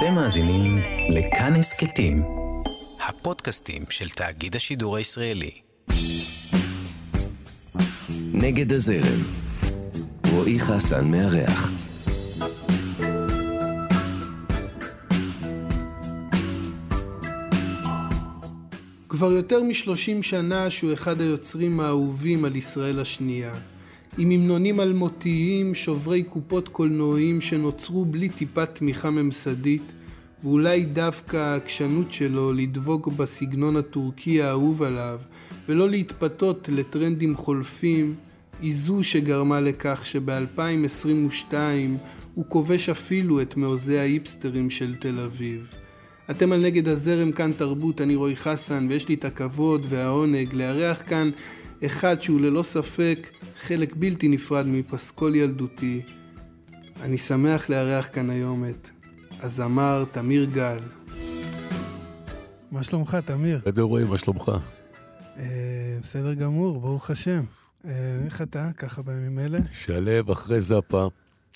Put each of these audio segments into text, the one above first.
אתם מאזינים לכאן הסכתים, הפודקאסטים של תאגיד השידור הישראלי. נגד הזרם. רועי חסן מארח. כבר יותר משלושים שנה שהוא אחד היוצרים האהובים על ישראל השנייה. עם המנונים אלמותיים, שוברי קופות קולנועיים שנוצרו בלי טיפת תמיכה ממסדית, ואולי דווקא העקשנות שלו לדבוק בסגנון הטורקי האהוב עליו, ולא להתפתות לטרנדים חולפים, היא זו שגרמה לכך שב-2022 הוא כובש אפילו את מעוזי ההיפסטרים של תל אביב. אתם על נגד הזרם כאן תרבות, אני רועי חסן, ויש לי את הכבוד והעונג לארח כאן אחד שהוא ללא ספק חלק בלתי נפרד מפסקול ילדותי. אני שמח לארח כאן היום את הזמר תמיר גל. מה שלומך, תמיר? בסדר רועי, מה שלומך? אה, בסדר גמור, ברוך השם. אה, איך אתה, ככה בימים אלה? שלב אחרי זאפה,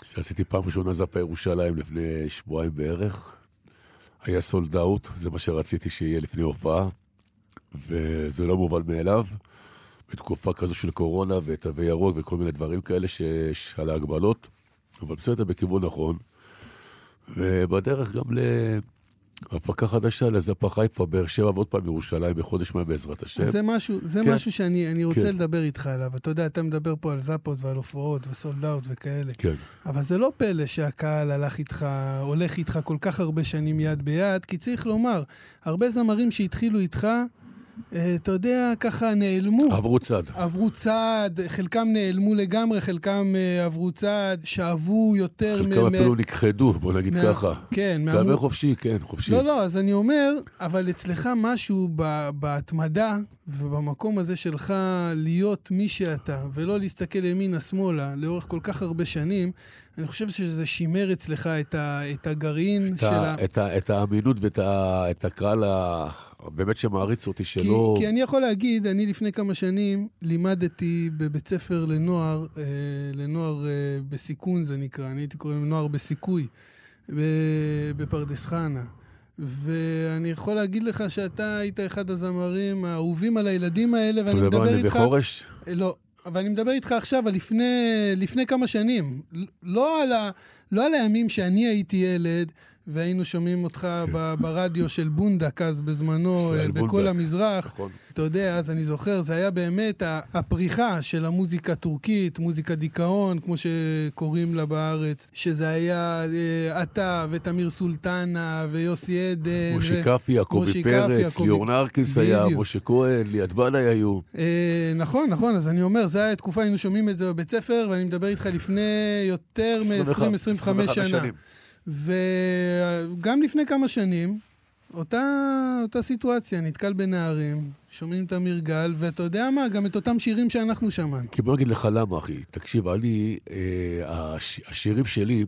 שעשיתי פעם ראשונה זאפה ירושלים לפני שבועיים בערך. היה סולד אאוט, זה מה שרציתי שיהיה לפני הופעה, וזה לא מובן מאליו. בתקופה כזו של קורונה ותו ירוק וכל מיני דברים כאלה שיש על ההגבלות, אבל בסדר, בכיוון נכון. ובדרך גם להפקה חדשה לזאפה חיפה, באר שבע ועוד פעם ירושלים בחודש מאי בעזרת השם. זה משהו, זה כן. משהו שאני רוצה כן. לדבר איתך עליו. אתה יודע, אתה מדבר פה על זאפות ועל הופעות וסולד אאוט וכאלה. כן. אבל זה לא פלא שהקהל הלך איתך, הולך איתך כל כך הרבה שנים יד ביד, כי צריך לומר, הרבה זמרים שהתחילו איתך, אתה יודע, ככה נעלמו. עברו צד. עברו צעד, חלקם נעלמו לגמרי, חלקם אה, עברו צעד, שאבו יותר... חלקם מ- אפילו מ- נכחדו, בוא נגיד מה- ככה. כן, דבר מהמו- חופשי, כן, חופשי. לא, לא, אז אני אומר, אבל אצלך משהו ב- בהתמדה ובמקום הזה שלך להיות מי שאתה, ולא להסתכל ימינה-שמאלה לאורך כל כך הרבה שנים, אני חושב שזה שימר אצלך את, ה- את הגרעין את של ה- ה... את ה- את האמינות ואת ה- את הקהל ה- באמת שמעריץ אותי, כי, שלא... כי אני יכול להגיד, אני לפני כמה שנים לימדתי בבית ספר לנוער, אה, לנוער אה, בסיכון זה נקרא, אני הייתי קורא לזה נוער בסיכוי, בפרדס חנה. ואני יכול להגיד לך שאתה היית אחד הזמרים האהובים על הילדים האלה, אתה ואני יודע מה, מדבר אני איתך... בחורש? לא, אבל אני מדבר איתך עכשיו על לפני, לפני כמה שנים. לא על, ה, לא על הימים שאני הייתי ילד, והיינו שומעים אותך ב, ברדיו של בונדק אז בזמנו, אה, בכל בונדק. המזרח. נכון. אתה יודע, אז אני זוכר, זה היה באמת הפריחה של המוזיקה הטורקית, מוזיקה דיכאון, כמו שקוראים לה בארץ, שזה היה אה, אתה ותמיר סולטנה ויוסי עדן. משה קפי, יעקבי פרץ, יעקבי- ליאור נרקיס היה. משה כהן, ליאת בנאי היו. אה, נכון, נכון, אז אני אומר, זו הייתה תקופה, היינו שומעים את זה בבית ספר, ואני מדבר איתך לפני יותר 21, מ-20-25 21 שנה. שנים. וגם לפני כמה שנים, אותה, אותה סיטואציה, נתקל בנערים, שומעים את אמיר גל, ואתה יודע מה, גם את אותם שירים שאנחנו שמענו. כי בוא נגיד לך למה, אחי. תקשיב, אני, אה, הש, השירים שלי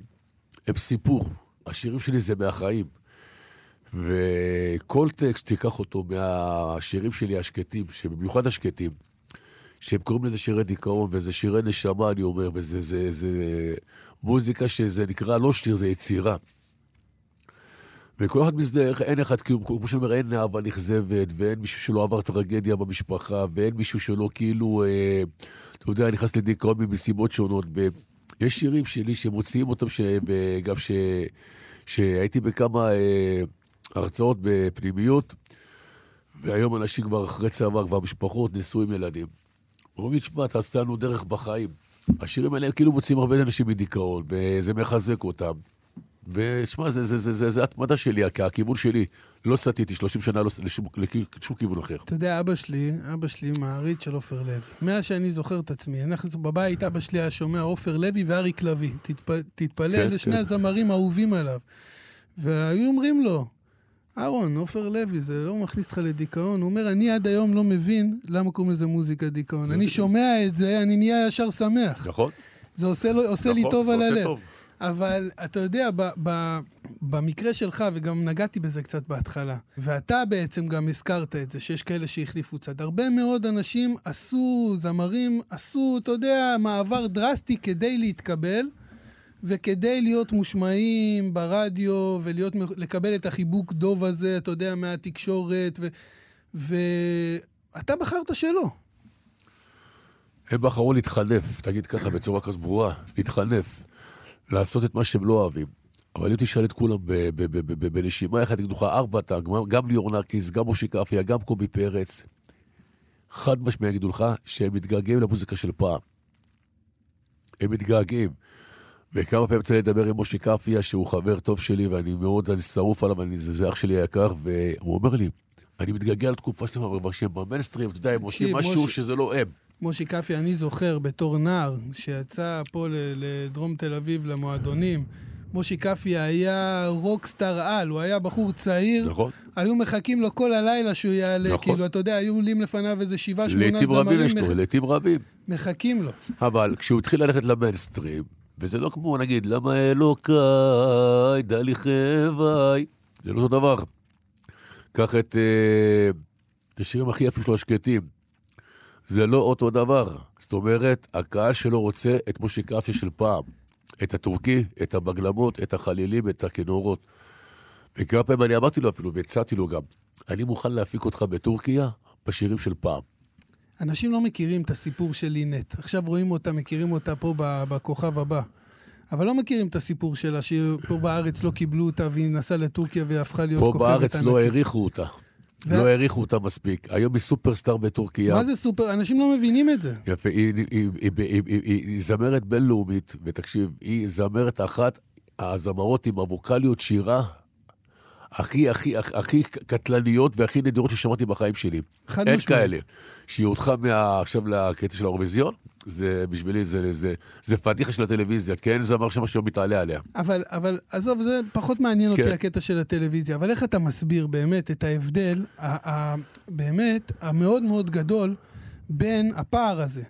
הם סיפור. השירים שלי זה מהחיים. וכל טקסט, תיקח אותו מהשירים שלי השקטים, שבמיוחד השקטים, שהם קוראים לזה שירי דיכאון, וזה שירי נשמה, אני אומר, וזה זה, זה מוזיקה שזה נקרא לא שיר, זה יצירה. וכל אחד מזדהה, אין אחד, כאילו, כמו שאני אומר, אין אהבה נכזבת, ואין מישהו שלא עבר טרגדיה במשפחה, ואין מישהו שלא כאילו, אה, אתה יודע, נכנס לדיכאון ממסיבות שונות. ויש שירים שלי שמוציאים אותם. גם ש... שהייתי בכמה אה, הרצאות בפנימיות, והיום אנשים כבר אחרי צבא, כבר משפחות, נשואים ילדים. אומרים לי, תשמע, אתה עשית לנו דרך בחיים. השירים האלה כאילו מוציאים הרבה אנשים מדיכאון, וזה מחזק אותם. ושמע, זה, זה, זה, זה, זה התמדה שלי, כי הכיוון שלי, לא סטיתי 30 שנה לא, לשום, לשום כיוון אחר. אתה יודע, אבא שלי, אבא שלי מעריץ של עופר לוי. מאז שאני זוכר את עצמי, אנחנו בבית, אבא שלי היה שומע עופר לוי ואריק לביא. תתפ... תתפלא, כן, אלה שני כן. הזמרים האהובים עליו. והיו אומרים לו, אהרון, עופר לוי, זה לא מכניס אותך לדיכאון. הוא אומר, אני עד היום לא מבין למה קוראים לזה מוזיקה דיכאון. אני שומע את זה, אני נהיה ישר שמח. נכון? זה עושה, לו, עושה לי נכון, טוב זה על הלב. טוב. אבל אתה יודע, ב, ב, במקרה שלך, וגם נגעתי בזה קצת בהתחלה, ואתה בעצם גם הזכרת את זה, שיש כאלה שהחליפו צד. הרבה מאוד אנשים עשו, זמרים עשו, אתה יודע, מעבר דרסטי כדי להתקבל, וכדי להיות מושמעים ברדיו ולקבל את החיבוק דוב הזה, אתה יודע, מהתקשורת, ואתה בחרת שלא. הם בחרו להתחנף, תגיד ככה בצורה כזו ברורה, להתחנף, לעשות את מה שהם לא אוהבים. אבל אם תשאל את כולם בנשימה אחת, יגידו לך ארבע, גם ליאור נרקיס, גם מושי קפיה, גם קובי פרץ, חד משמעי יגידו לך שהם מתגעגעים למוזיקה של פעם. הם מתגעגעים. וכמה פעמים יצא לי לדבר עם מושי קפיה, שהוא חבר טוב שלי, ואני מאוד, אני שרוף עליו, אני, זה, זה אח שלי היקר, והוא אומר לי, אני מתגעגע לתקופה שלהם, אבל שהם במיינסטרים, אתה יודע, הם עושים משהו מוש... שזה לא הם. מושי קפיה, אני זוכר בתור נער, שיצא פה לדרום תל אביב למועדונים, מושי קפיה היה רוקסטאר על, הוא היה בחור צעיר. נכון. היו מחכים לו כל הלילה שהוא יעלה, נכון. כאילו, אתה יודע, היו עולים לפניו איזה שבעה, שמונה זמרים. לעיתים רבים יש לו, לעיתים רבים. מחכים לו. אבל כשהוא התחיל ללכת למיינסטרים, וזה לא כמו, נגיד, למה אלוקיי, דלי חוואי, זה לא אותו דבר. קח את, אה, את השירים הכי יפים שלו, השקטים. זה לא אותו דבר. זאת אומרת, הקהל שלו רוצה את משה קפיה של פעם. את הטורקי, את הבגלמות, את החלילים, את הכינורות. וכמה פעמים אני אמרתי לו אפילו, והצעתי לו גם, אני מוכן להפיק אותך בטורקיה בשירים של פעם. אנשים לא מכירים את הסיפור של לינט. עכשיו רואים אותה, מכירים אותה פה בכוכב הבא. אבל לא מכירים את הסיפור שלה, שפה בארץ לא קיבלו אותה והיא נסעה לטורקיה והפכה להיות כוכבת ענקית. פה בארץ לא העריכו אותה. לא העריכו אותה מספיק. היום היא סופרסטאר בטורקיה. מה זה סופר? אנשים לא מבינים את זה. יפה, היא זמרת בינלאומית, ותקשיב, היא זמרת אחת הזמרות עם הווקאליות שירה הכי, הכי, הכי, קטלניות והכי נדירות ששמעתי בחיים שלי. חד משמעית. אין כאלה. שהיא הודחה עכשיו לקטע של האירוויזיון, זה בשבילי, זה, זה, זה פדיחה של הטלוויזיה, כן? זה אמר שמשהו מתעלה עליה. אבל, אבל עזוב, זה פחות מעניין כן. אותי הקטע של הטלוויזיה, אבל איך אתה מסביר באמת את ההבדל, ה, ה, באמת, המאוד מאוד גדול, בין הפער הזה,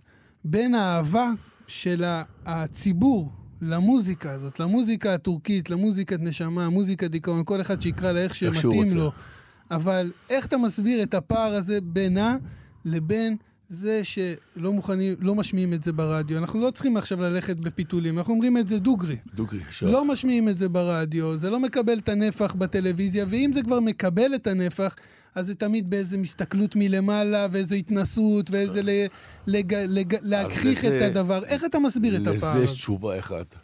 בין האהבה של הציבור למוזיקה הזאת, למוזיקה הטורקית, למוזיקת נשמה, מוזיקת דיכאון, כל אחד שיקרא לה איך שמתאים לו. אבל איך אתה מסביר את הפער הזה בינה לבין זה שלא מוכנים, לא משמיעים את זה ברדיו. אנחנו לא צריכים עכשיו ללכת בפיתולים, אנחנו אומרים את זה דוגרי. דוגרי, עכשיו. לא משמיעים את זה ברדיו, זה לא מקבל את הנפח בטלוויזיה, ואם זה כבר מקבל את הנפח, אז זה תמיד באיזה מסתכלות מלמעלה, ואיזו התנסות, ואיזה ל, לג, לג, להגחיך את הדבר. איך אתה מסביר את הפער? לזה יש תשובה אחת.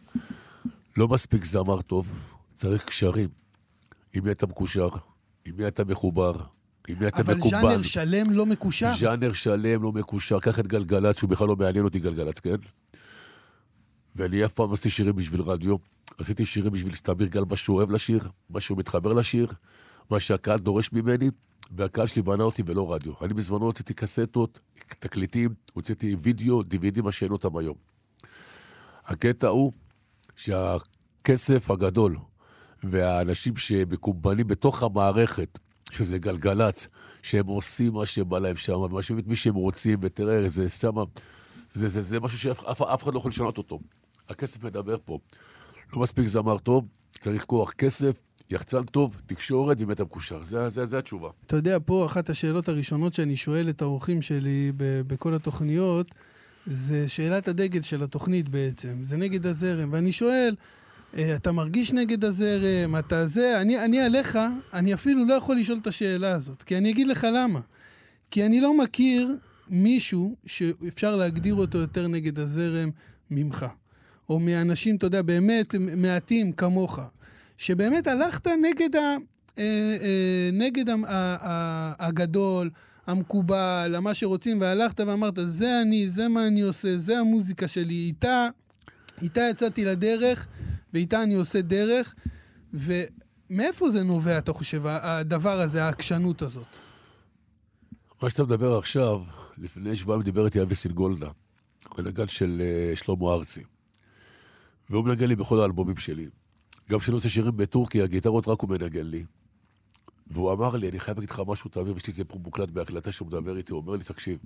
לא מספיק זמר טוב, צריך קשרים. עם מי אתה מקושר, עם מי אתה מחובר, עם מי אתה מקובל. אבל ז'אנר שלם לא מקושר. ז'אנר שלם לא מקושר. קח את גלגלצ, שהוא בכלל לא מעניין אותי גלגלצ, כן? ואני אף פעם לא עשיתי שירים בשביל רדיו. עשיתי שירים בשביל סתמיר גל, מה שהוא אוהב לשיר, מה שהוא מתחבר לשיר, מה שהקהל דורש ממני, והקהל שלי בנה אותי ולא רדיו. אני בזמנו הוצאתי קסטות, תקליטים, הוצאתי וידאו, דיווידים, מה שאין אותם היום. הקטע הוא שהכסף הגדול והאנשים שמקובלים בתוך המערכת, שזה גלגלצ, שהם עושים מה שבא להם שם, ומשהו את מי שהם רוצים, ותראה, זה שם, זה, זה, זה משהו שאף אף אחד לא יכול לשנות אותו. הכסף מדבר פה. לא מספיק זמר טוב, צריך כוח כסף, יחצן טוב, תקשורת ואם אתה מקושר. זה, זה, זה התשובה. אתה יודע, פה אחת השאלות הראשונות שאני שואל את האורחים שלי בכל התוכניות, זה שאלת הדגל של התוכנית בעצם. זה נגד הזרם. ואני שואל, אה, אתה מרגיש נגד הזרם, אתה זה, אני, אני עליך, אני אפילו לא יכול לשאול את השאלה הזאת, כי אני אגיד לך למה. כי אני לא מכיר מישהו שאפשר להגדיר אותו יותר נגד הזרם ממך. או מאנשים, אתה יודע, באמת מעטים כמוך. שבאמת הלכת נגד, ה, אה, אה, נגד ה, ה, ה, הגדול, המקובל, מה שרוצים, והלכת ואמרת, זה אני, זה מה אני עושה, זה המוזיקה שלי, איתה, איתה יצאתי לדרך. ואיתה אני עושה דרך, ומאיפה זה נובע, אתה חושב, הדבר הזה, העקשנות הזאת? מה שאתה מדבר עכשיו, לפני שבועיים דיבר איתי אבי סינגולדה, מנגן של uh, שלמה ארצי. והוא מנגן לי בכל האלבומים שלי. גם כשאני עושה שירים בטורקיה, גיטרות רק הוא מנגן לי. והוא אמר לי, אני חייב להגיד לך משהו, תעביר, יש לי את זה פה מוקלט בהקלטה שהוא מדבר איתי, הוא אומר לי, תקשיב,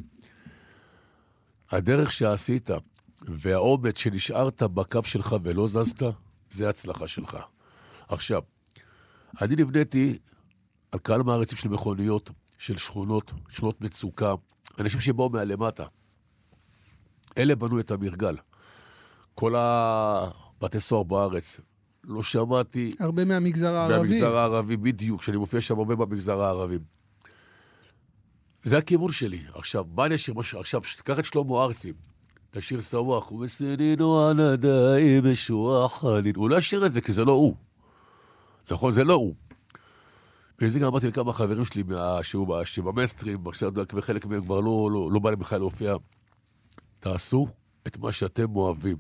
הדרך שעשית והאומץ שנשארת בקו שלך ולא זזת, זה ההצלחה שלך. עכשיו, אני נבניתי על קהל מעריצים של מכוניות, של שכונות, שכונות מצוקה, אנשים שבאו מהלמטה. אלה בנו את המרגל. כל בתי סוהר בארץ. לא שמעתי... הרבה מהמגזר הערבי. מהמגזר הערבי, בדיוק, שאני מופיע שם הרבה במגזר הערבי. זה הכיוון שלי. עכשיו, מה אני אשאיר? עכשיו, תקח את שלמה ארצי, תשאיר סוואח, וסנינו על הדאי בשוח חלין. הוא לא ישאיר את זה, כי זה לא הוא. נכון, זה לא הוא. בגלל זה גם אמרתי לכמה חברים שלי שבמייסטרים, עכשיו וחלק מהם כבר לא, לא, לא בא להם בכלל להופיע. תעשו את מה שאתם אוהבים.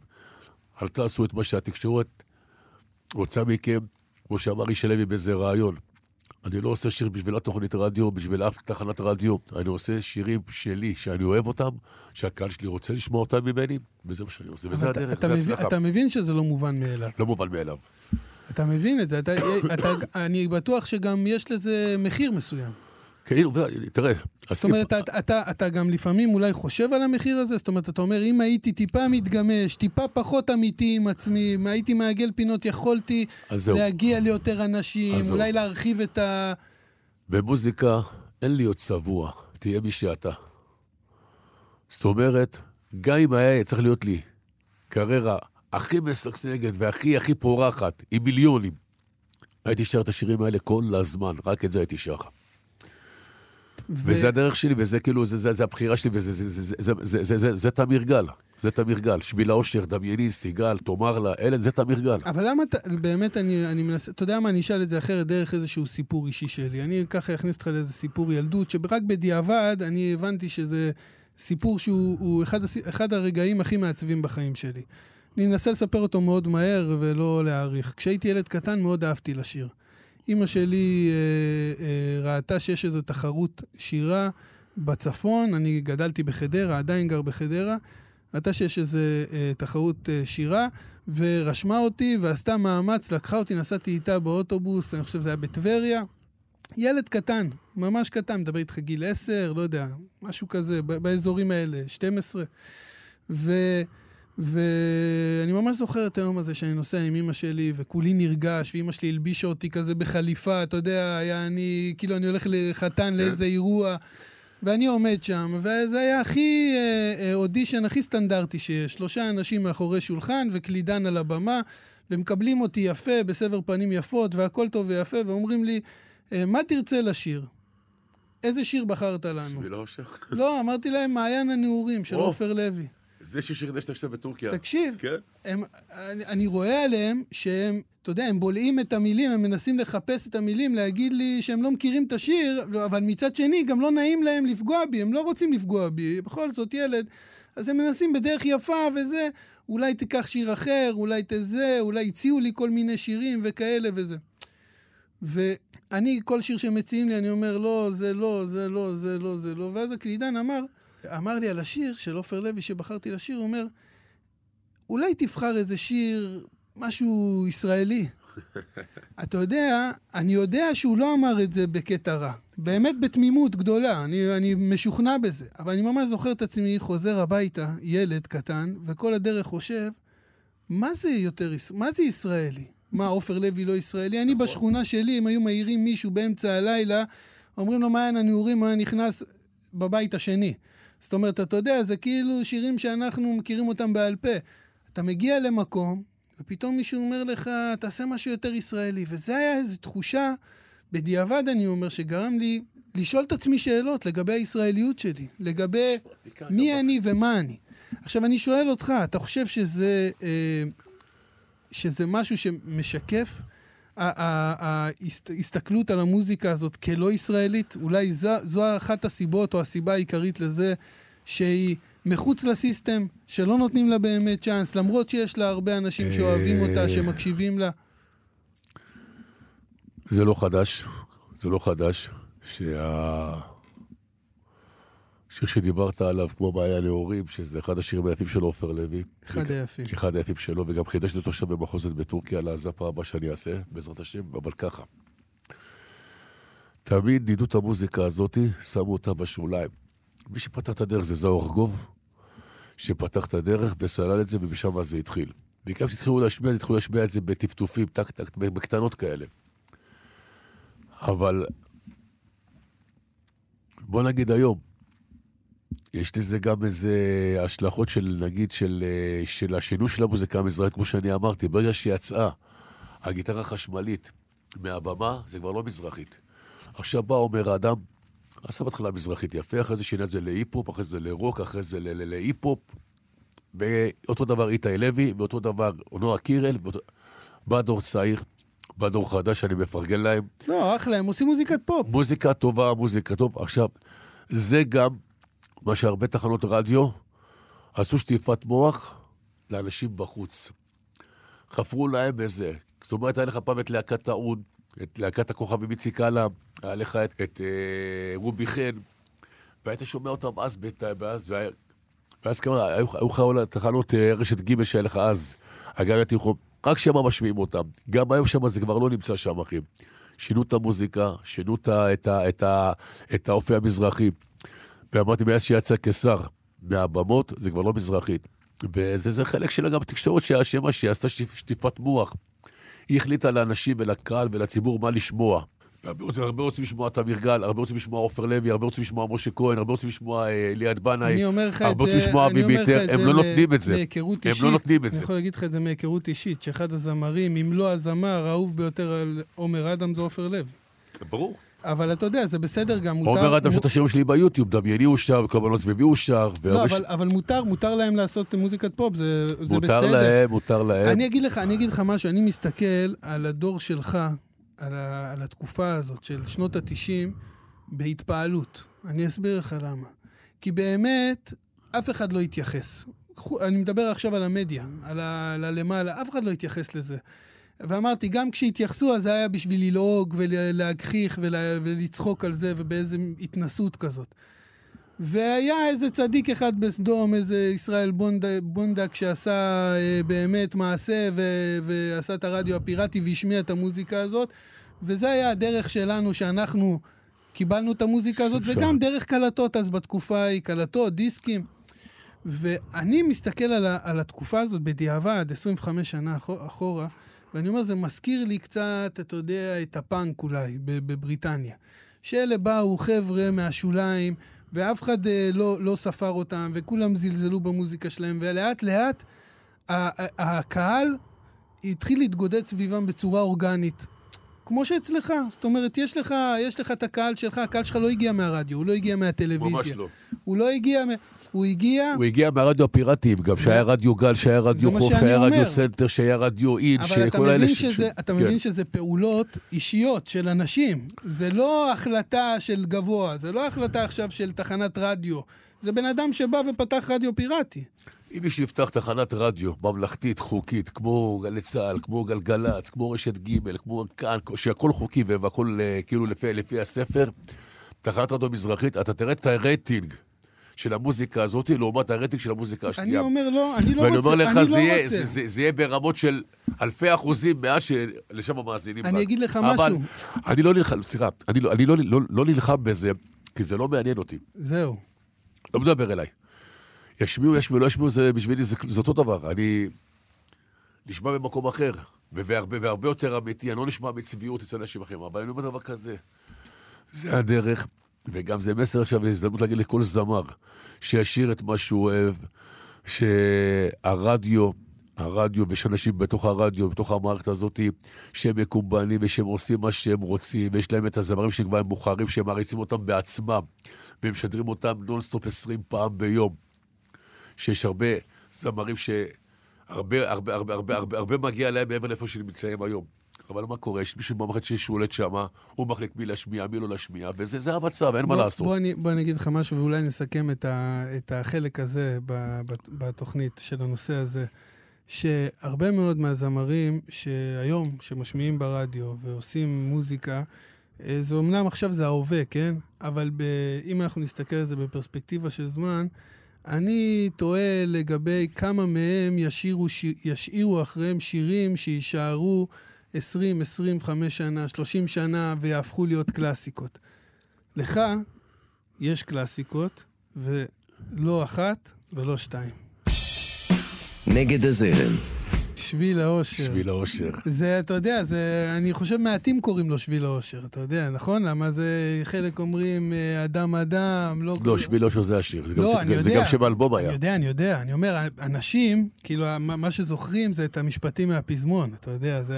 אל תעשו את מה שהתקשורת רוצה מכם, כמו שאמר איש הלוי באיזה רעיון. אני לא עושה שיר בשביל התוכנית רדיו, בשביל אף תחנת רדיו. אני עושה שירים שלי, שאני אוהב אותם, שהקהל שלי רוצה לשמוע אותם ממני, וזה מה שאני עושה. וזה הדרך, זה הצלחה. אתה מבין שזה לא מובן מאליו. לא מובן מאליו. אתה מבין את זה. אתה, אתה, אני בטוח שגם יש לזה מחיר מסוים. כאילו, תראה. זאת אומרת, אתה, אתה, אתה גם לפעמים אולי חושב על המחיר הזה? זאת אומרת, אתה אומר, אם הייתי טיפה מתגמש, טיפה פחות אמיתי עם עצמי, אם הייתי מעגל פינות, יכולתי להגיע ליותר אנשים, אולי להרחיב את ה... במוזיקה אין להיות צבוע, תהיה מי שאתה. זאת אומרת, גם אם היה צריך להיות לי קריירה הכי משגשגת והכי הכי פורחת, עם מיליונים, הייתי שר את השירים האלה כל הזמן, רק את זה הייתי שר. וזה הדרך שלי, וזה כאילו, זה, זה, זה הבחירה שלי, וזה זה, זה, זה, זה, זה, זה, זה, זה תמיר גל. זה תמיר גל. שביל האושר, דמייני, סיגל, תאמר לה, אלה, זה תמיר גל. אבל למה, אתה, באמת, אני, אני מנסה, אתה יודע מה, אני אשאל את זה אחרת דרך איזשהו סיפור אישי שלי. אני ככה אכניס אותך לאיזה סיפור ילדות, שרק בדיעבד אני הבנתי שזה סיפור שהוא אחד, אחד הרגעים הכי מעצבים בחיים שלי. אני אנסה לספר אותו מאוד מהר ולא להאריך. כשהייתי ילד קטן מאוד אהבתי לשיר. אימא שלי אה, אה, ראתה שיש איזו תחרות שירה בצפון, אני גדלתי בחדרה, עדיין גר בחדרה, ראתה שיש איזו אה, תחרות שירה, ורשמה אותי ועשתה מאמץ, לקחה אותי, נסעתי איתה באוטובוס, אני חושב שזה היה בטבריה. ילד קטן, ממש קטן, מדבר איתך גיל 10, לא יודע, משהו כזה, באזורים האלה, 12. ו... ואני ממש זוכר את היום הזה שאני נוסע עם אמא שלי, וכולי נרגש, ואמא שלי הלבישה אותי כזה בחליפה, אתה יודע, היה אני, כאילו אני הולך לחתן כן. לאיזה אירוע, ואני עומד שם, וזה היה הכי אה, אה, אודישן הכי סטנדרטי שיש. שלושה אנשים מאחורי שולחן וקלידן על הבמה, ומקבלים אותי יפה, בסבר פנים יפות, והכל טוב ויפה, ואומרים לי, אה, מה תרצה לשיר? איזה שיר בחרת לנו? בשביל האושר? לא, אמרתי להם, מעיין הנעורים של עופר לוי. זה כדי שאתה יושב בטורקיה. תקשיב, כן? הם, אני, אני רואה עליהם שהם, אתה יודע, הם בולעים את המילים, הם מנסים לחפש את המילים, להגיד לי שהם לא מכירים את השיר, אבל מצד שני, גם לא נעים להם לפגוע בי, הם לא רוצים לפגוע בי, בכל זאת ילד. אז הם מנסים בדרך יפה וזה, אולי תיקח שיר אחר, אולי תזה, אולי הציעו לי כל מיני שירים וכאלה וזה. ואני, כל שיר שמציעים לי, אני אומר, לא, זה לא, זה לא, זה לא, זה לא, ואז הקלידן אמר, אמר לי על השיר של עופר לוי שבחרתי לשיר, הוא אומר, אולי תבחר איזה שיר, משהו ישראלי. אתה יודע, אני יודע שהוא לא אמר את זה בקטע רע. באמת בתמימות גדולה, אני, אני משוכנע בזה. אבל אני ממש זוכר את עצמי חוזר הביתה, ילד קטן, וכל הדרך חושב, מה זה יותר, מה זה ישראלי? מה, עופר לוי לא ישראלי? אני נכון. בשכונה שלי, אם היו מעירים מישהו באמצע הלילה, אומרים לו, מעיין הנעורים, הוא היה נכנס בבית השני. זאת אומרת, אתה יודע, זה כאילו שירים שאנחנו מכירים אותם בעל פה. אתה מגיע למקום, ופתאום מישהו אומר לך, תעשה משהו יותר ישראלי. וזה היה איזו תחושה, בדיעבד אני אומר, שגרם לי לשאול את עצמי שאלות לגבי הישראליות שלי, לגבי מי אני ומה אני. עכשיו, אני שואל אותך, אתה חושב שזה, אה, שזה משהו שמשקף ההסתכלות על המוזיקה הזאת כלא ישראלית, אולי זו, זו אחת הסיבות או הסיבה העיקרית לזה שהיא מחוץ לסיסטם, שלא נותנים לה באמת צ'אנס, למרות שיש לה הרבה אנשים שאוהבים אותה, אה. שמקשיבים לה. זה לא חדש, זה לא חדש, שה... שיר שדיברת עליו, כמו בעיה להורים, שזה אחד השירים היפים של עופר לוי. אחד היפים. אחד היפים שלו, וגם חידשתי אותו שם במחוזת בטורקיה לעזפה הבא שאני אעשה, בעזרת השם, אבל ככה. תמיד נידו את המוזיקה הזאת, שמו אותה בשוליים. מי שפתח את הדרך זה זוהר ארגוב, שפתח את הדרך וסלל את זה, ומשם זה התחיל. בעיקר כשהתחילו להשמיע, התחילו להשמיע את זה בטפטופים, טק טק, בקטנות כאלה. אבל בוא נגיד היום, יש לזה גם איזה השלכות של, נגיד, של, אה, של השינוי של המוזיקה המזרחית, כמו שאני אמרתי. ברגע שיצאה הגיטרה החשמלית מהבמה, זה כבר לא מזרחית. עכשיו בא אומר האדם, עשה בהתחלה מזרחית יפה, אחרי זה שינה את זה להיפ-הופ, אחרי זה לרוק, אחרי זה להיפ-הופ. ואותו דבר איתי לוי, ואותו דבר נועה קירל, ואותו... בא דור צעיר, בא דור חדש, אני מפרגן להם. לא, אחלה, הם עושים מוזיקת פופ. מוזיקה טובה, מוזיקה טוב. עכשיו, זה גם מה שהרבה תחנות רדיו עשו שטיפת מוח לאנשים בחוץ. חפרו להם איזה. זאת אומרת, היה לך פעם את להקת טעון, את להקת הכוכבים איציק אללה, היה לך את, את אה, רובי חן, והיית שומע אותם אז, ואז, ואז כמה, היו לך תחנות אה, רשת ג' שהיה לך אז, אגב התיכון, רק שמה משמיעים אותם. גם היום שמה זה כבר לא נמצא שם, אחי. שינו את המוזיקה, שינו את, את, את, את האופי המזרחי. ואמרתי, מאז שיצא קיסר מהבמות, זה כבר לא מזרחית. וזה חלק שלה גם בתקשורת שהאשמה שהיא עשתה שטיפת מוח. היא החליטה לאנשים ולקהל ולציבור מה לשמוע. הרבה רוצים לשמוע את אביר הרבה רוצים לשמוע עופר לוי, הרבה רוצים לשמוע משה כהן, הרבה רוצים לשמוע אה, ליעד בנאי. הרבה רוצים לשמוע אבי ביטר, הם לא נותנים את זה. הם לא נותנים את זה. אני יכול להגיד לך את זה מהיכרות אישית, שאחד הזמרים, אם לא הזמר האהוב ביותר על עומר אדם זה עופר לוי. ברור. אבל אתה יודע, זה בסדר גם, מותר... עומר אדם, יש את השירים שלי ביוטיוב, דמייני שר, וקורבנות סביבי הוא שר. לא, אבל, אבל מותר, מותר להם לעשות מוזיקת פופ, זה, זה מותר בסדר. מותר להם, מותר להם. אני אגיד לך, אני אגיד לך משהו, אני מסתכל על הדור שלך, על, ה, על התקופה הזאת של שנות ה-90 בהתפעלות. אני אסביר לך למה. כי באמת, אף אחד לא התייחס. אני מדבר עכשיו על המדיה, על הלמעלה, אף אחד לא התייחס לזה. ואמרתי, גם כשהתייחסו, אז זה היה בשביל ללעוג ולהגחיך ולצחוק על זה ובאיזו התנסות כזאת. והיה איזה צדיק אחד בסדום, איזה ישראל בונדק, בונדק שעשה אה, באמת מעשה ו- ועשה את הרדיו הפיראטי והשמיע את המוזיקה הזאת, וזה היה הדרך שלנו שאנחנו קיבלנו את המוזיקה הזאת, שפשר. וגם דרך קלטות אז בתקופה ההיא, קלטות, דיסקים. ואני מסתכל על, ה- על התקופה הזאת בדיעבד, 25 שנה אחורה, ואני אומר, זה מזכיר לי קצת, אתה יודע, את הפאנק אולי, בבריטניה. שאלה באו חבר'ה מהשוליים, ואף אחד אה, לא, לא ספר אותם, וכולם זלזלו במוזיקה שלהם, ולאט לאט הקהל התחיל להתגודד סביבם בצורה אורגנית. כמו שאצלך, זאת אומרת, יש לך, יש לך את הקהל שלך, הקהל שלך לא הגיע מהרדיו, הוא לא הגיע מהטלוויזיה. ממש לא. הוא לא הגיע, הוא הגיע... הוא הגיע מהרדיו הפיראטיים, גם שהיה רדיו גל, שהיה רדיו חוף, שהיה רדיו סנטר, שהיה רדיו אין, שכל האלה... ש... אבל אתה מבין כן. שזה פעולות אישיות של אנשים. זה לא החלטה של גבוה, זה לא החלטה עכשיו של תחנת רדיו. זה בן אדם שבא ופתח רדיו פיראטי. אם מישהו יפתח תחנת רדיו ממלכתית, חוקית, כמו גלי צה"ל, כמו גלגלצ, כמו רשת ג', כמו כאן, שהכל חוקי והכל אה, כאילו לפי, לפי הספר, תחנת רדיו מזרחית, אתה תראה את הרייטינג של המוזיקה הזאת לעומת הרייטינג של המוזיקה השנייה. אני אומר לא, אני לא רוצה, אני אומר לך, זה, לא יהיה. זה, זה, זה יהיה ברמות של אלפי אחוזים מאז שלשם המאזינים. אני אגיד לך אבל משהו. אני לא נלחם, סליחה, אני, לא, אני לא, לא, לא נלחם בזה, כי זה לא מעניין אותי. זהו. לא מדבר אליי. ישמיעו, ישמיעו, לא ישמיעו, זה בשבילי, זה, זה אותו דבר. אני נשמע במקום אחר, והרבה, והרבה יותר אמיתי, אני לא נשמע מצביעות אצל אנשים אחרים, אבל אני אומר דבר כזה. זה הדרך. וגם זה מסר עכשיו, הזדמנות להגיד לכל זמר, שישיר את מה שהוא אוהב, שהרדיו, הרדיו, ויש אנשים בתוך הרדיו, בתוך המערכת הזאת, שהם מקובלים ושהם עושים מה שהם רוצים, ויש להם את הזמרים שכבר הם בוחרים, שהם מעריצים אותם בעצמם, והם משדרים אותם נונסטופ 20 פעם ביום. שיש הרבה זמרים שהרבה, הרבה, הרבה, הרבה, הרבה, הרבה מגיע להם מעבר לאיפה שנמצאים היום. אבל מה קורה? יש מישהו במערכת ששולט שם, הוא מחליט מי להשמיע, מי לא להשמיע, וזה המצב, אין בוא, מה לעשות. בוא אני, בוא אני אגיד לך משהו, ואולי נסכם את, ה, את החלק הזה בתוכנית של הנושא הזה. שהרבה מאוד מהזמרים שהיום, שמשמיעים ברדיו ועושים מוזיקה, אה, זה אמנם עכשיו זה ההווה, כן? אבל ב, אם אנחנו נסתכל על זה בפרספקטיבה של זמן, אני תוהה לגבי כמה מהם ישירו, ש... ישאירו אחריהם שירים שיישארו 20, 25 שנה, 30 שנה, ויהפכו להיות קלאסיקות. לך יש קלאסיקות, ולא אחת ולא שתיים. נגד הזרם. שביל האושר. שביל האושר. זה, אתה יודע, זה, אני חושב מעטים קוראים לו שביל האושר, אתה יודע, נכון? למה זה, חלק אומרים אה, אדם אדם, לא... לא, שביל האושר זה השיר. זה גם- לא, אני זה יודע. גם שם האלבום היה. אני יודע, אני יודע. אני אומר, אנשים, כאילו, מה מה שזוכרים זה את המשפטים מהפזמון, אתה יודע, זה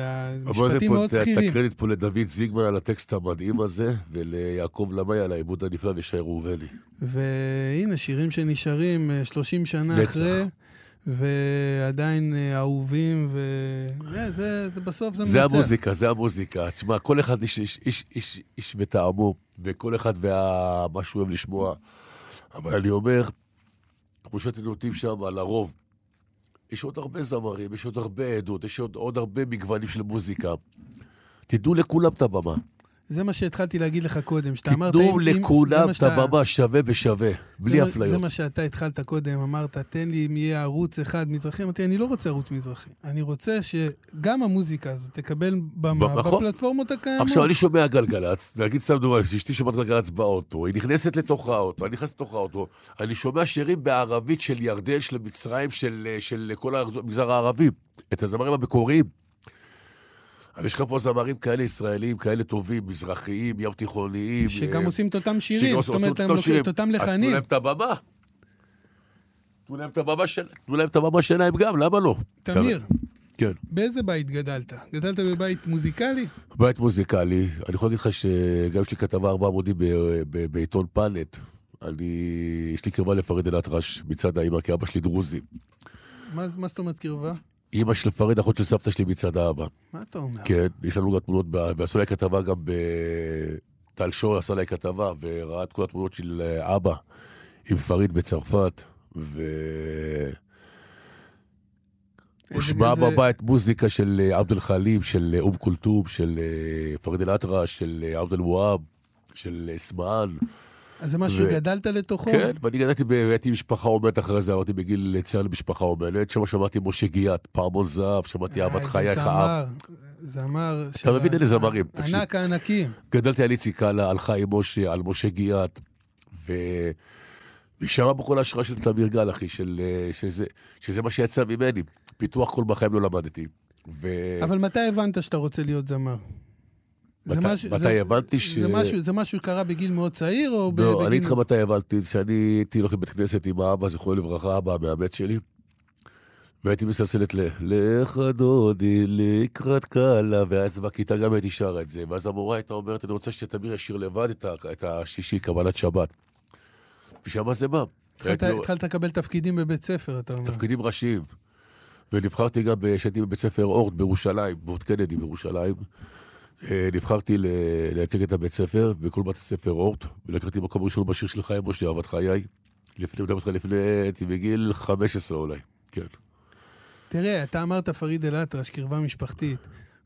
המשפטים מאוד את- את שכירים. הקרדיט פה לדוד זיגמן על הטקסט המדהים הזה, וליעקב למאי על העיבוד הנפלא ושי ראובני. והנה, שירים שנשארים אה, 30 שנה נצח. אחרי, ועדיין אה, אהובים, וזה, זה, זה בסוף זה זה מנצח. המוזיקה, זה המוזיקה. תשמע, כל אחד איש, איש, איש, איש, איש וטעמו, וכל אחד ומה שהוא אוהב לשמוע. אבל אני אומר, כמו שאתם נוטים שם, לרוב, יש עוד הרבה זמרים, יש עוד הרבה עדות, יש עוד, עוד הרבה מגוונים של מוזיקה. תיתנו לכולם את הבמה. זה מה שהתחלתי להגיד לך קודם, שאתה אמרת... תיתנו לכולם את הבמה שווה בשווה, בלי אפליות. זה מה שאתה התחלת קודם, אמרת, תן לי אם יהיה ערוץ אחד מזרחי. אמרתי, אני לא רוצה ערוץ מזרחי. אני רוצה שגם המוזיקה הזאת תקבל במה נכון. בפלטפורמות הקיימות. עכשיו, אני שומע גלגלצ, נגיד סתם דוגמא, אשתי שומעת גלגלצ באוטו, היא נכנסת לתוך האוטו, אני נכנס לתוך האוטו, אני שומע שירים בערבית של ירדן, של מצרים, של כל המגזר הערבי, את הזמרים המקוריים. אבל יש לך פה זמרים כאלה ישראלים, כאלה טובים, מזרחיים, ים תיכוניים. שגם אה, עושים את אותם שירים, זאת אומרת, הם לוקחים. את אותם אז תנו לחנים. להם את הבמה. תנו להם את הבמה של- תנו להם את הבמה שלהם גם, למה לא? תמיר, כן. באיזה בית גדלת? גדלת בבית מוזיקלי? בית מוזיקלי, אני יכול להגיד לך שגם יש לי כתבה ארבעה עמודים בעיתון פאנט. אני, יש לי קרבה לפריד אל-אטרש מצד האמא, כי אבא שלי דרוזי. מה מה זאת אומרת קרבה? אמא של פריד, אחות של סבתא שלי מצד האבא. מה אתה אומר? כן, יש לנו גם תמונות, ועשו לי כתבה גם ב... טל שור עשה לי כתבה, וראה את כל התמונות של אה, אבא עם פריד בצרפת, ו... הושמע איזה- בבית מוזיקה של אה, עבד אל-חלים, של אה, אום כולתום, של פריד אל-אטרש, של עבד אל-וואב, של אסמאן. אז זה ו- שגדלת לתוכו? כן, ואני גדלתי, ב- הייתי משפחה אומנת אחרי זה, עברתי בגיל צעיר למשפחה אומנת, שם שמעתי משה גיאת, פעמון זהב, שמעתי אהבת אה, חייך. זמר, זמר... אתה מבין אלה זמרים. ענק הענקים. גדלתי על איציק קאלה, על חיים משה, על משה גיאת, ו... ושם בכל ההשראה של תמיר גל, אחי, של, אה, שזה, שזה מה שיצא ממני. פיתוח קול בחיים לא למדתי. ו... אבל מתי הבנת שאתה רוצה להיות זמר? זה מתי- משהו- מתי זה- הבנתי ש- זה משהו- שקרה בגיל מאוד צעיר, או לא, בגיל... אני אגיד לך מתי הבנתי, שאני הייתי הולך לבית כנסת עם האבא, זכרו לברכה, האבא המאמץ שלי, והייתי מסלסלת ל... לך דודי לקראת קלה, ואז בכיתה גם הייתי שר את זה, ואז המורה הייתה אומרת, אני רוצה שתמיר ישיר לבד את, ה... את השישי, קבלת שבת. ושם זה בא. התחלת- לקבל תפקידים בבית ספר, אתה אומר. תפקידים ראשיים. ונבחרתי גם, כשהייתי בבית ספר אורט בירושלים, באורט קנדי בירושלים. אה, נבחרתי לייצג את הבית ספר בכל בתי ספר אורט, ולקחתי מקום ראשון בשיר של חיים משה, אהבת חיי. לפני, מדבר איתך לפני, הייתי בגיל 15 אולי, כן. תראה, אתה אמרת פריד אל-אטרש, קרבה משפחתית.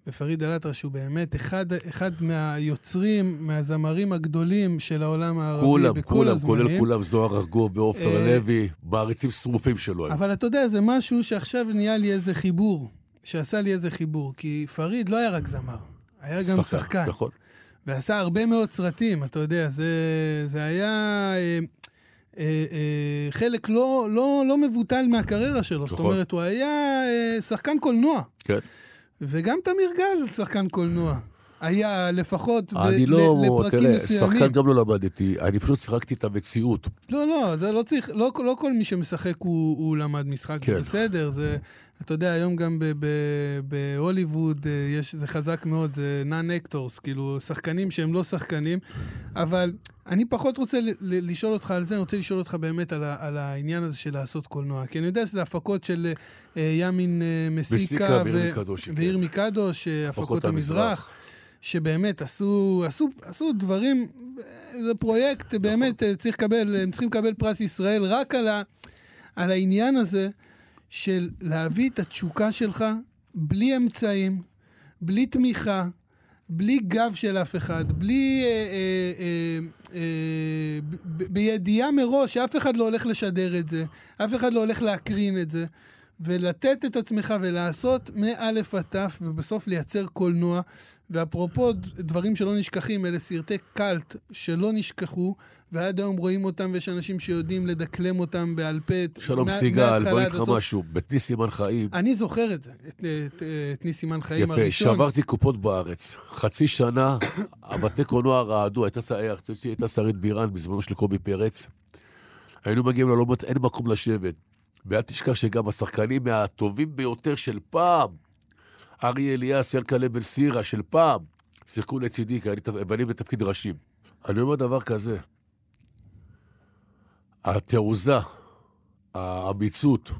ופריד אל-אטרש הוא באמת אחד, אחד מהיוצרים, מהזמרים הגדולים של העולם הערבי כולם, בכל כולם, הזמנים. כולל כולם, זוהר ארגוב ועופר אה, לוי, מעריצים שרופים שלו. אבל אתה יודע, זה משהו שעכשיו נהיה לי איזה חיבור, שעשה לי איזה חיבור. כי פריד לא היה רק זמר, היה גם שחקן. נכון. ועשה הרבה מאוד סרטים, אתה יודע, זה, זה היה אה, אה, אה, חלק לא, לא, לא מבוטל מהקריירה שלו. זאת נכון. אומרת, הוא היה אה, שחקן קולנוע. כן. וגם תמיר גל שחקן קולנוע. היה לפחות ב- אני לא, לפרקים תראה, מסוימים. שחקן גם לא למדתי, אני פשוט שיחקתי את המציאות. לא, לא, זה לא צריך, לא, לא כל מי שמשחק הוא, הוא למד משחק, כן. זה בסדר, זה, אתה יודע, היום גם ב- ב- בהוליווד אה, יש, זה חזק מאוד, זה non actors, כאילו, שחקנים שהם לא שחקנים, אבל אני פחות רוצה ל- ל- לשאול אותך על זה, אני רוצה לשאול אותך באמת על, ה- על העניין הזה של לעשות קולנוע, כי אני יודע שזה הפקות של אה, ימין אה, מסיקה, מסיקה ועיר מקדוש, כן. ועיר מקדוש, הפקות המזרח. המזרח. שבאמת עשו, עשו, עשו דברים, זה פרויקט, באמת, צריך לקבל, הם צריכים לקבל פרס ישראל רק על, ה, על העניין הזה של להביא את התשוקה שלך בלי אמצעים, בלי תמיכה, בלי גב של אף אחד, בלי... אה, אה, אה, אה, בידיעה מראש שאף אחד לא הולך לשדר את זה, אף אחד לא הולך להקרין את זה. ולתת את עצמך ולעשות מא' עד ת', ובסוף לייצר קולנוע. ואפרופו דברים שלא נשכחים, אלה סרטי קאלט שלא נשכחו, ועד היום רואים אותם, ויש אנשים שיודעים לדקלם אותם בעל פה. שלום מה- סיגל, מההתחלה בוא עד נגיד לך. משהו. בית ניסימן חיים, אני זוכר את זה, את, את, את ניסים חיים יפה, הראשון. שברתי קופות בארץ. חצי שנה, הבתי קולנוע רעדו, הייתה ש- הייתה שרית בירן בזמנו של קובי פרץ. היינו מגיעים ללומות, אין מקום לשבת. ואל תשכח שגם השחקנים מהטובים ביותר של פעם, אריה אליאס, ינקלה בן סירה של פעם, שיחקו לצידי, כי אני- בתפקיד ראשים. אני אומר דבר כזה, התעוזה, האמיצות,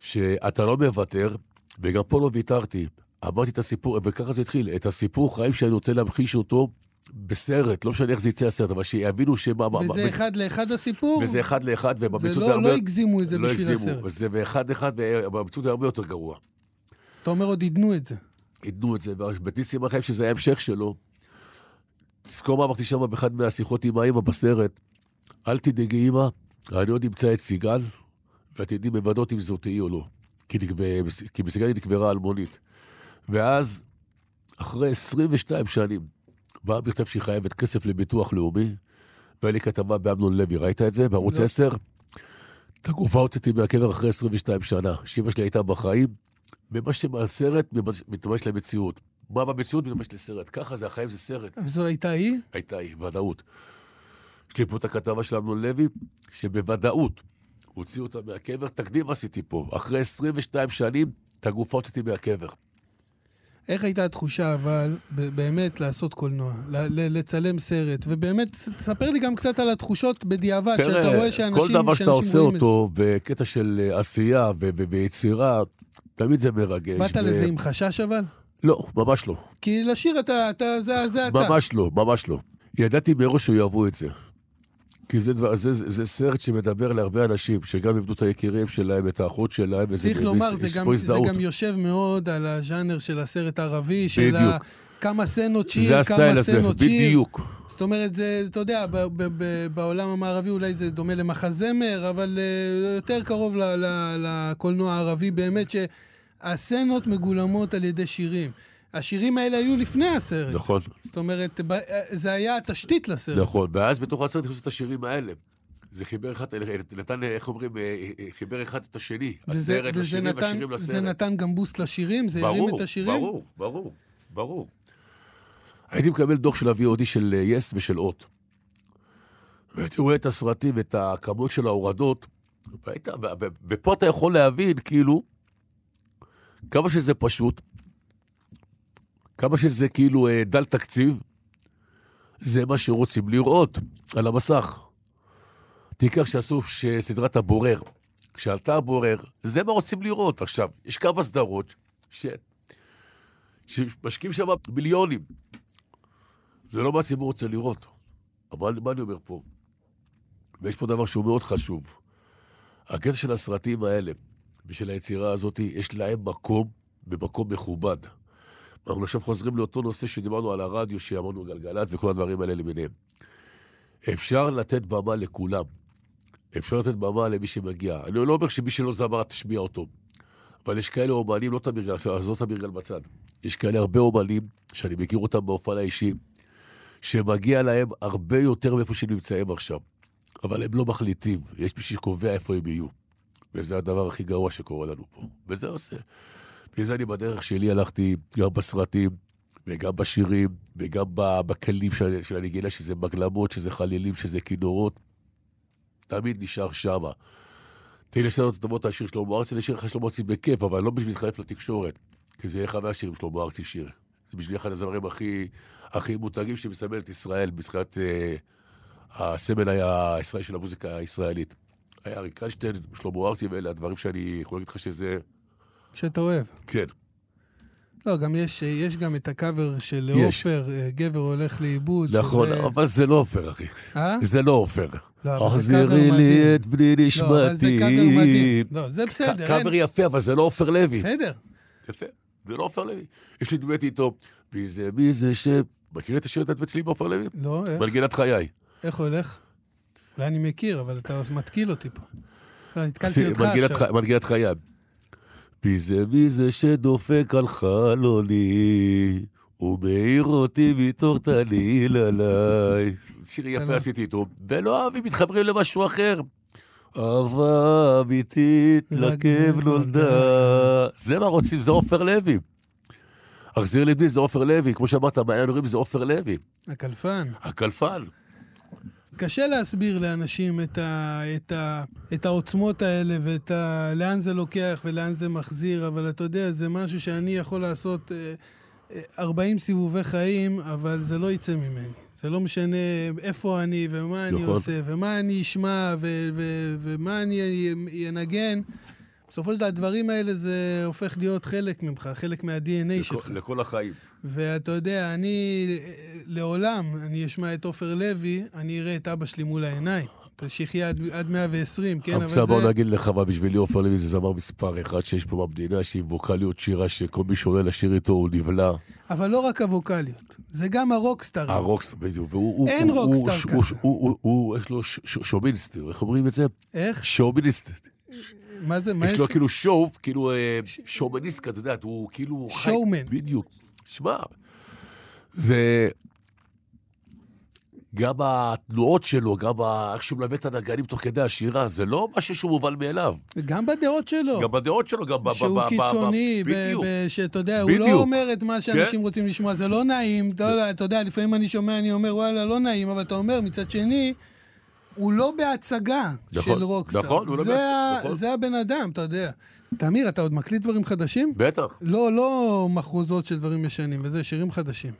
שאתה לא מוותר, וגם פה לא ויתרתי. אמרתי את הסיפור, וככה זה התחיל, את הסיפור חיים שאני רוצה להמחיש אותו בסרט, לא משנה איך זה יצא הסרט, אבל שיבינו שמה... מה- וזה מה- אחד לאחד הסיפור? וזה אחד לאחד, זה ובמציאות לא, זה הרבה... לא הגזימו את זה לא בשביל הגזימו, הסרט. וזה באחד לאחד, ובמציאות זה הרבה יותר גרוע. אתה אומר עוד עידנו את זה. עידנו את זה, ובטיסים החיים שזה היה המשך שלו. תזכור מה אמרתי שם באחד מהשיחות עם האמא בסרט. אל תדאגי אמא, אני עוד אמצא את סיגל, ואת תדעי בוודאות אם זאת תהיי או לא. כי, נקב... כי בסיגל היא נקברה אלמונית. ואז, אחרי 22 שנים, בא מכתב שהיא חייבת כסף לביטוח לאומי, והיה לי כתבה באמנון לוי, ראית את זה? בערוץ לא. 10? את הגופה הוצאתי מהקבר אחרי 22 שנה, שאמא שלי הייתה בחיים, ומה שמהסרט מתממש למציאות. מה במציאות מתממש לסרט. ככה זה, החיים זה סרט. וזו הייתה היא? הייתה היא, ודאות. יש לי פה את הכתבה של אמנון לוי, שבוודאות הוציאו אותה מהקבר. תקדים עשיתי פה. אחרי 22 שנים, את הגופה הוצאתי מהקבר. איך הייתה התחושה, אבל, באמת לעשות קולנוע, לצלם סרט, ובאמת, ס- תספר לי גם קצת על התחושות בדיעבד, שאתה רואה שאנשים, כל דבר שאתה עושה רואים את. אותו בקטע של אה, עשייה ו- ו- ויצירה, תמיד זה מרגש. באת ו- לזה עם חשש אבל? לא, ממש לא. כי לשיר אתה, אתה, זה, זה אתה. ממש לא, ממש לא. ידעתי מראש שיאהבו את זה. כי זה, דבר, זה, זה, זה סרט שמדבר להרבה אנשים, שגם איבדו את היקירים שלהם, את האחות שלהם, וזה... צריך לומר, זה גם, זה. גם יושב מאוד על הז'אנר של הסרט הערבי, של בדיוק. ה... כמה סצנות שיר, זה הסטייל כמה הזה, סצנות שיר. בדיוק. זאת אומרת, זה, אתה יודע, ב- ב- ב- בעולם המערבי אולי זה דומה למחזמר, אבל uh, יותר קרוב לקולנוע הערבי, באמת שהסצנות מגולמות על ידי שירים. השירים האלה היו לפני הסרט. נכון, זאת אומרת, זה היה התשתית לסרט. נכון. ואז בתוך הסרט הכניסו את השירים האלה. זה חיבר אחד, נתן, איך אומרים, אה, אה, חיבר אחד את השני. וזה, הסרט וזה לשירים נתן, והשירים זה לסרט. נתן גם בוסט לשירים? זה הרים את השירים? ברור, ברור, ברור. הייתי מקבל דוח של ה-VOD של אה, יס ושל אות. והייתי רואה את הסרטים, את הכמות של ההורדות, והיית, ופה אתה יכול להבין, כאילו, כמה שזה פשוט, כמה שזה כאילו אה, דל תקציב, זה מה שרוצים לראות על המסך. תיקח שעשו סדרת הבורר. כשעלתה הבורר, זה מה רוצים לראות. עכשיו, יש כמה סדרות ש... שמשקיעים שם מיליונים. זה לא מה הציבור רוצה לראות. אבל מה אני אומר פה? ויש פה דבר שהוא מאוד חשוב. הקטע של הסרטים האלה, ושל היצירה הזאת, יש להם מקום ומקום מכובד. אנחנו עכשיו חוזרים לאותו נושא שדיברנו על הרדיו, שאמרנו גלגלצ וכל הדברים האלה למיניהם. אפשר לתת במה לכולם. אפשר לתת במה למי שמגיע. אני לא אומר שמי שלא זמר, תשמיע אותו. אבל יש כאלה אומנים, לא תמיר, עזוב תמיר גל בצד. יש כאלה הרבה אומנים, שאני מכיר אותם באופן האישי, שמגיע להם הרבה יותר מאיפה שהם נמצאים עכשיו. אבל הם לא מחליטים, יש מי שקובע איפה הם יהיו. וזה הדבר הכי גרוע שקורה לנו פה. וזה עושה. בגלל זה אני בדרך שלי הלכתי גם בסרטים, וגם בשירים, וגם בכלים של, של הנגינה, שזה מגלמות, שזה חלילים, שזה כינורות. תמיד נשאר שמה. תהי לסדר את השיר שלמה ארצי, לשיר לך שלמה ארצי בכיף, אבל לא בשביל להתחלף לתקשורת. כי זה יהיה אחד מהשירים שלמה ארצי שיר. זה בשביל אחד הזמרים הכי, הכי מותגים שמסמל את ישראל, מבחינת אה, הסמל היה הישראלי של המוזיקה הישראלית. היה אריק איינשטיין, שלמה ארצי, ואלה הדברים שאני יכול להגיד לך שזה... שאתה אוהב. כן. לא, גם יש, יש גם את הקאבר של יש. עופר, אה, גבר הולך לאיבוד. נכון, שזה- אבל זה לא עופר, אחי. אה? זה לא עופר. לא, החזירי מדהים. לי את בני לא, אבל זה קאבר מדהים. נשמתי. לא, זה בסדר. אין- קאבר יפה, אבל זה לא עופר לוי. בסדר. יפה, זה לא עופר לוי. יש לי דואט איתו, מי זה, מי זה ש... מכיר את השיר את שלי בעופר לוי? לא, איך? מנגינת חיי. איך הולך? אולי אני מכיר, אבל אתה מתקיל אותי פה. לא, נתקלתי אותך עכשיו. מנגינת חייו. מי זה מי זה שדופק על חלוני, ומעיר אותי מתוך תליל עליי. שיר יפה בסדר. עשיתי איתו, ולא אוהבים, מתחברים למשהו אחר. אהבה אמיתית לכאב רק נולדה. זה מה רוצים, זה עופר לוי. החזיר לי בי זה עופר לוי, כמו שאמרת, מעיין הורים זה עופר לוי. הקלפן. הקלפן. קשה להסביר לאנשים את, ה, את, ה, את העוצמות האלה ואת ה, לאן זה לוקח ולאן זה מחזיר, אבל אתה יודע, זה משהו שאני יכול לעשות אה, אה, 40 סיבובי חיים, אבל זה לא יצא ממני. זה לא משנה איפה אני ומה אני נכון. עושה ומה אני אשמע ו, ו, ומה אני ינגן. בסופו של דבר, הדברים האלה זה הופך להיות חלק ממך, חלק מה-DNA שלך. לכל- החיים. ואתה יודע, אני אה, לעולם, אני אשמע את עופר לוי, אני אראה את אבא שלי מול העיניים. אתה שיחיה עד, עד 120, כן, אבל אבל בוא זה... נגיד לך מה, בשבילי עופר לוי זה זמר מספר אחד שיש פה במדינה, שהיא ווקאליות שירה, שכל מי שעולה לשיר איתו הוא נבלע. אבל לא רק הווקאליות, זה גם הרוקסטאר. הרוקסטאר, בדיוק. אין הוא- רוקסטאר הוא- כזה. הוא- הוא- הוא- הוא, יש לו ש- ש- שוביניסט, איך אומרים את זה? איך? שוביניסט. מה זה? מה יש לו כאילו שואו, כאילו אה, שומניסט כזה, אתה יודע, הוא כאילו... חי- שואומן. בדיוק. שמע, זה... גם התנועות שלו, גם איך שהוא מלמד את הנגנים תוך כדי השירה, זה לא משהו שהוא מובן מאליו. גם בדעות שלו. גם בדעות שלו, גם שהוא ב- קיצוני, ב- בדיוק. ב- שאתה יודע, הוא. לא אומר את מה שאנשים כן. רוצים לשמוע, זה לא נעים, אתה יודע, לפעמים אני שומע, אני אומר, וואלה, לא נעים, אבל אתה אומר, מצד שני, הוא לא בהצגה נכון, של רוקסטאר. נכון, הוא לא בהצגה, נכון. זה הבן אדם, אתה יודע. תמיר, אתה עוד מקליט דברים חדשים? בטח. לא, לא מחרוזות של דברים ישנים, וזה שירים חדשים.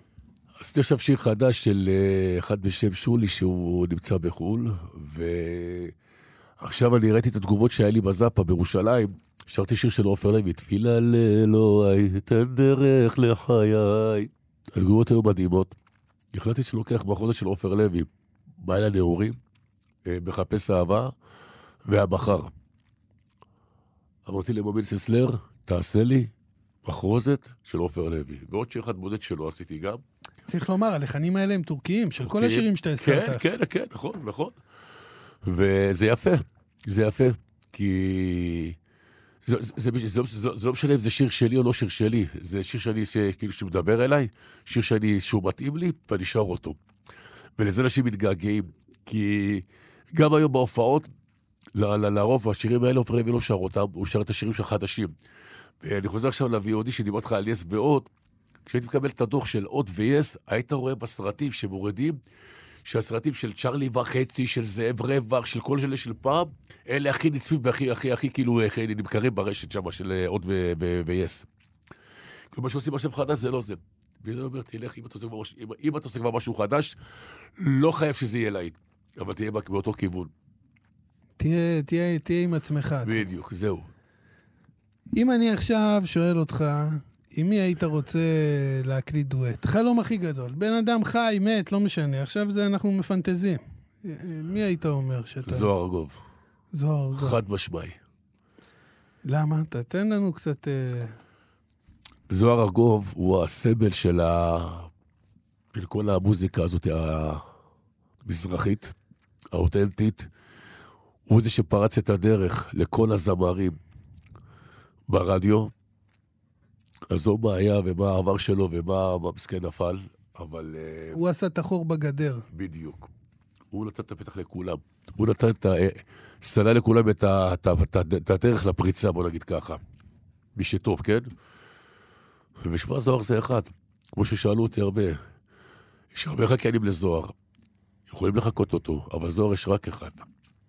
עשיתי עכשיו שיר חדש של אה, אחד בשם שולי, שהוא נמצא בחו"ל, ועכשיו אני ראיתי את התגובות שהיה לי בזאפה בירושלים, שרתי שיר של עופר לוי, תפילה לאלוהי, תן דרך לחיי. התגובות היו מדהימות. החלטתי שלוקח בחוזה של עופר לוי, בעל הנעורים, מחפש אהבה, והבחר. אמרתי למוביל ססלר, תעשה לי מחרוזת של עופר לוי. ועוד שיר אחד בודד שלו עשיתי גם. צריך לומר, הלחנים האלה הם טורקיים, של כל. השירים שאתה הזכרת. כן, כן, כן, נכון, נכון. וזה יפה, זה יפה, כי... זה, זה לא משנה אם זה שיר שלי או לא שיר שלי, זה שיר שאני, כאילו, שמדבר אליי, שיר שאני, שהוא מתאים לי, ואני שר אותו. ולזה אנשים מתגעגעים, כי גם היום בהופעות, לרוב השירים האלה, עופר לוי לא שר אותם, הוא שר את השירים של חדשים. ואני חוזר עכשיו ל-VOD שדיברתי לך על יס ועוד, כשהייתי מקבל את הדוח של עוד ויס, היית רואה בסרטים שמורידים, שהסרטים של צ'רלי וחצי, של זאב רווח, של כל אלה של פעם, אלה הכי נצפים והכי, הכי, הכי כאילו הכי נמכרים ברשת שם, של אה, ו- ו- ויס. מה שעושים עכשיו חדש זה לא זה. וזה אומר, תלך, אם אתה עושה כבר משהו חדש, לא חייב שזה יהיה להיט, אבל תהיה באותו כיוון. תהיה, תהיה, תהיה עם עצמך. בדיוק, זהו. אם אני עכשיו שואל אותך, עם מי היית רוצה להקליט דואט? חלום הכי גדול. בן אדם חי, מת, לא משנה. עכשיו זה אנחנו מפנטזים. מי היית אומר שאתה... זוהר ארגוב, זוהר. זוהר. חד משמעי. למה? תתן לנו קצת... אה, זוהר ארגוב הוא הסמל של, ה... של כל המוזיקה הזאת המזרחית, האותנטית. הוא זה שפרץ את הדרך לכל הזמרים ברדיו. עזוב מה היה ומה העבר שלו ומה מה מסכן נפל, אבל uh, הוא עשה את החור בגדר. בדיוק. הוא נתן את הפתח לכולם. הוא נתן את ה... סלל לכולם את, ה... את, ה... את, ה... את הדרך לפריצה, בוא נגיד ככה. מי שטוב, כן? ושמע, זוהר זה אחד. כמו ששאלו אותי הרבה. יש הרבה חקיינים לזוהר. יכולים לחקות אותו, אבל זוהר יש רק אחד.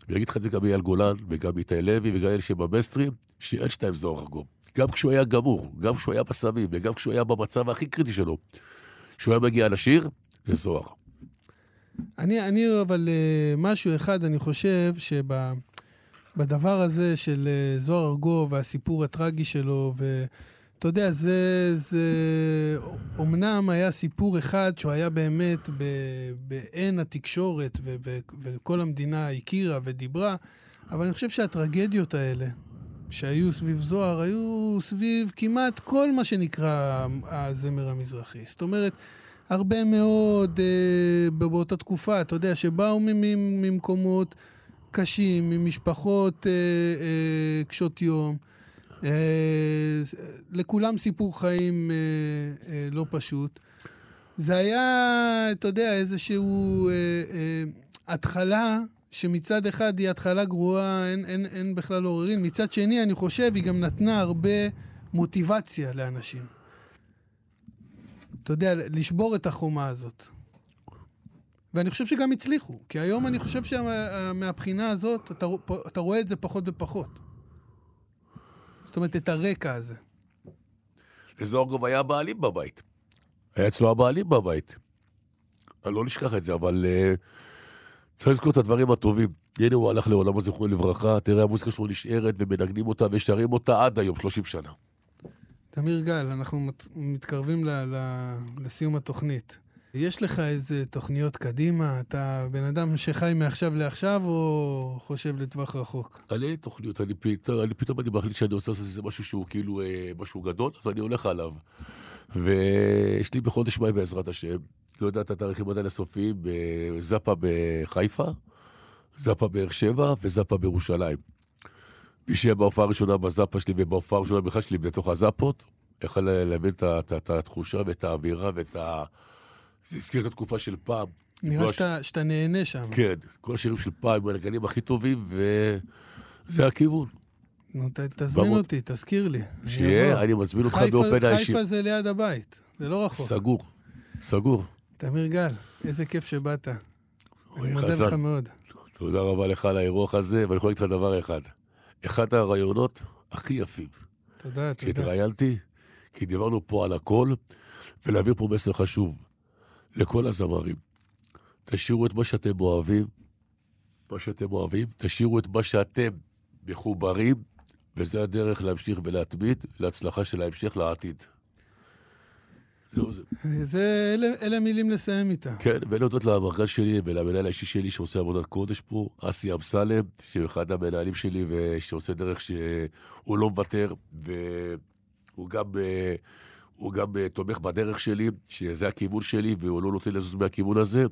ויגיד לך את זה גם אייל גולן, וגם איתי לוי, וגם אלה שבמסטרים, שאין שתיים זוהר ארגום. גם כשהוא היה גמור, גם כשהוא היה בסמים, וגם כשהוא היה במצב הכי קריטי שלו. כשהוא היה מגיע לשיר, זה זוהר. אני, אני אבל אה, משהו אחד, אני חושב שבדבר הזה של אה, זוהר ארגוב והסיפור הטרגי שלו, ואתה יודע, זה, זה אומנם היה סיפור אחד שהוא היה באמת בעין התקשורת, ו, ו, וכל המדינה הכירה ודיברה, אבל אני חושב שהטרגדיות האלה, שהיו סביב זוהר, היו סביב כמעט כל מה שנקרא הזמר המזרחי. זאת אומרת, הרבה מאוד אה, באותה תקופה, אתה יודע, שבאו ממ- ממקומות קשים, ממשפחות אה, אה, קשות יום. אה, לכולם סיפור חיים אה, אה, לא פשוט. זה היה, אתה יודע, איזשהו התחלה שמצד אחד היא התחלה גרועה, אין, אין, אין בכלל עוררין. מצד שני, אני חושב, היא גם נתנה הרבה מוטיבציה לאנשים. אתה יודע, לשבור את החומה הזאת. ואני חושב שגם הצליחו, כי היום אני חושב שמהבחינה הזאת, אתה, אתה רואה את זה פחות ופחות. זאת אומרת, את הרקע הזה. לזוהר גם היה הבעלים בבית. היה אצלו הבעלים בבית. אני לא נשכח את זה, אבל uh, צריך לזכור את הדברים הטובים. הנה הוא הלך לעולמו זכרו לברכה, תראה, המוזיקה שלו נשארת ומנגנים אותה ושרים אותה עד היום, 30 שנה. תמיר גל, אנחנו מת, מתקרבים ל, ל, לסיום התוכנית. יש לך איזה תוכניות קדימה? אתה בן אדם שחי מעכשיו לעכשיו, או חושב לטווח רחוק? אני אין תוכניות, אני פתאום, אני פתאום אני מחליט שאני רוצה לעשות איזה משהו שהוא כאילו אה, משהו גדול, אז אני הולך עליו. ויש לי בחודש מאי בעזרת השם, לא יודע את התאריכים עדיין הסופיים, זאפה בחיפה, זאפה באר שבע וזאפה בירושלים. מי שיהיה בהופעה הראשונה בזאפה שלי ובהופעה הראשונה בכלל שלי בתוך הזאפות, יכול להבין את התחושה ואת האווירה ואת ה... זה הזכיר את התקופה של פעם. נראה שאתה. שאתה נהנה שם. כן, כל השירים של פעם, עם הנגנים הכי טובים, וזה הכיוון. נו, ת, תזמין במות... אותי, תזכיר לי. שיהיה, אני מזמין אותך באופן האישי. חיפה זה ליד הבית, זה לא רחוק. סגור, סגור. תמיר גל, איזה כיף שבאת. אני מודה לך מאוד. תודה רבה לך על האירוח הזה, ואני יכול להגיד לך דבר אחד. אחד הרעיונות הכי יפים. תודה, תודה. שהתראיינתי, כי דיברנו פה על הכל, ולהעביר פה מסר חשוב. לכל הזמרים. תשאירו את מה שאתם אוהבים, מה שאתם אוהבים, תשאירו את מה שאתם מחוברים, וזה הדרך להמשיך ולהתמיד להצלחה של ההמשך לעתיד. זהו זה. זה, אלה, אלה מילים לסיים איתה. כן, ולהודות למרגל שלי ולמנהל האישי שלי שעושה עבודת קודש פה, אסי אמסלם, שהוא אחד המנהלים שלי ושעושה דרך שהוא לא מוותר, והוא גם... Uh, הוא גם uh, תומך בדרך שלי, שזה הכיוון שלי, והוא לא נותן לזוז מהכיוון הזה.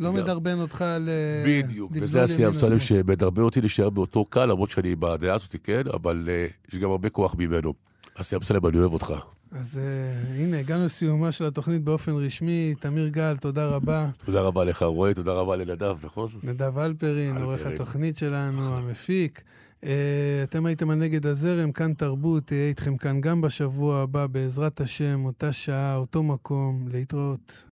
לא. מדרבן אותך ל... בדיוק, וזה השיא אמסלם שמדרבן אותי להישאר באותו קל, למרות שאני בדעה הזאת, כן, אבל uh, יש גם הרבה כוח ממנו. אסי אמסלם, אני אוהב אותך. אז uh, הנה, הגענו לסיומה של התוכנית באופן רשמי. תמיר גל, תודה רבה. תודה רבה לך, רועי, תודה רבה לנדב, נכון? נדב אלפרין, עורך התוכנית שלנו, המפיק. אה, אתם הייתם על נגד הזרם, כאן תרבות, תהיה איתכם כאן גם בשבוע הבא, בעזרת השם, אותה שעה, אותו מקום, להתראות.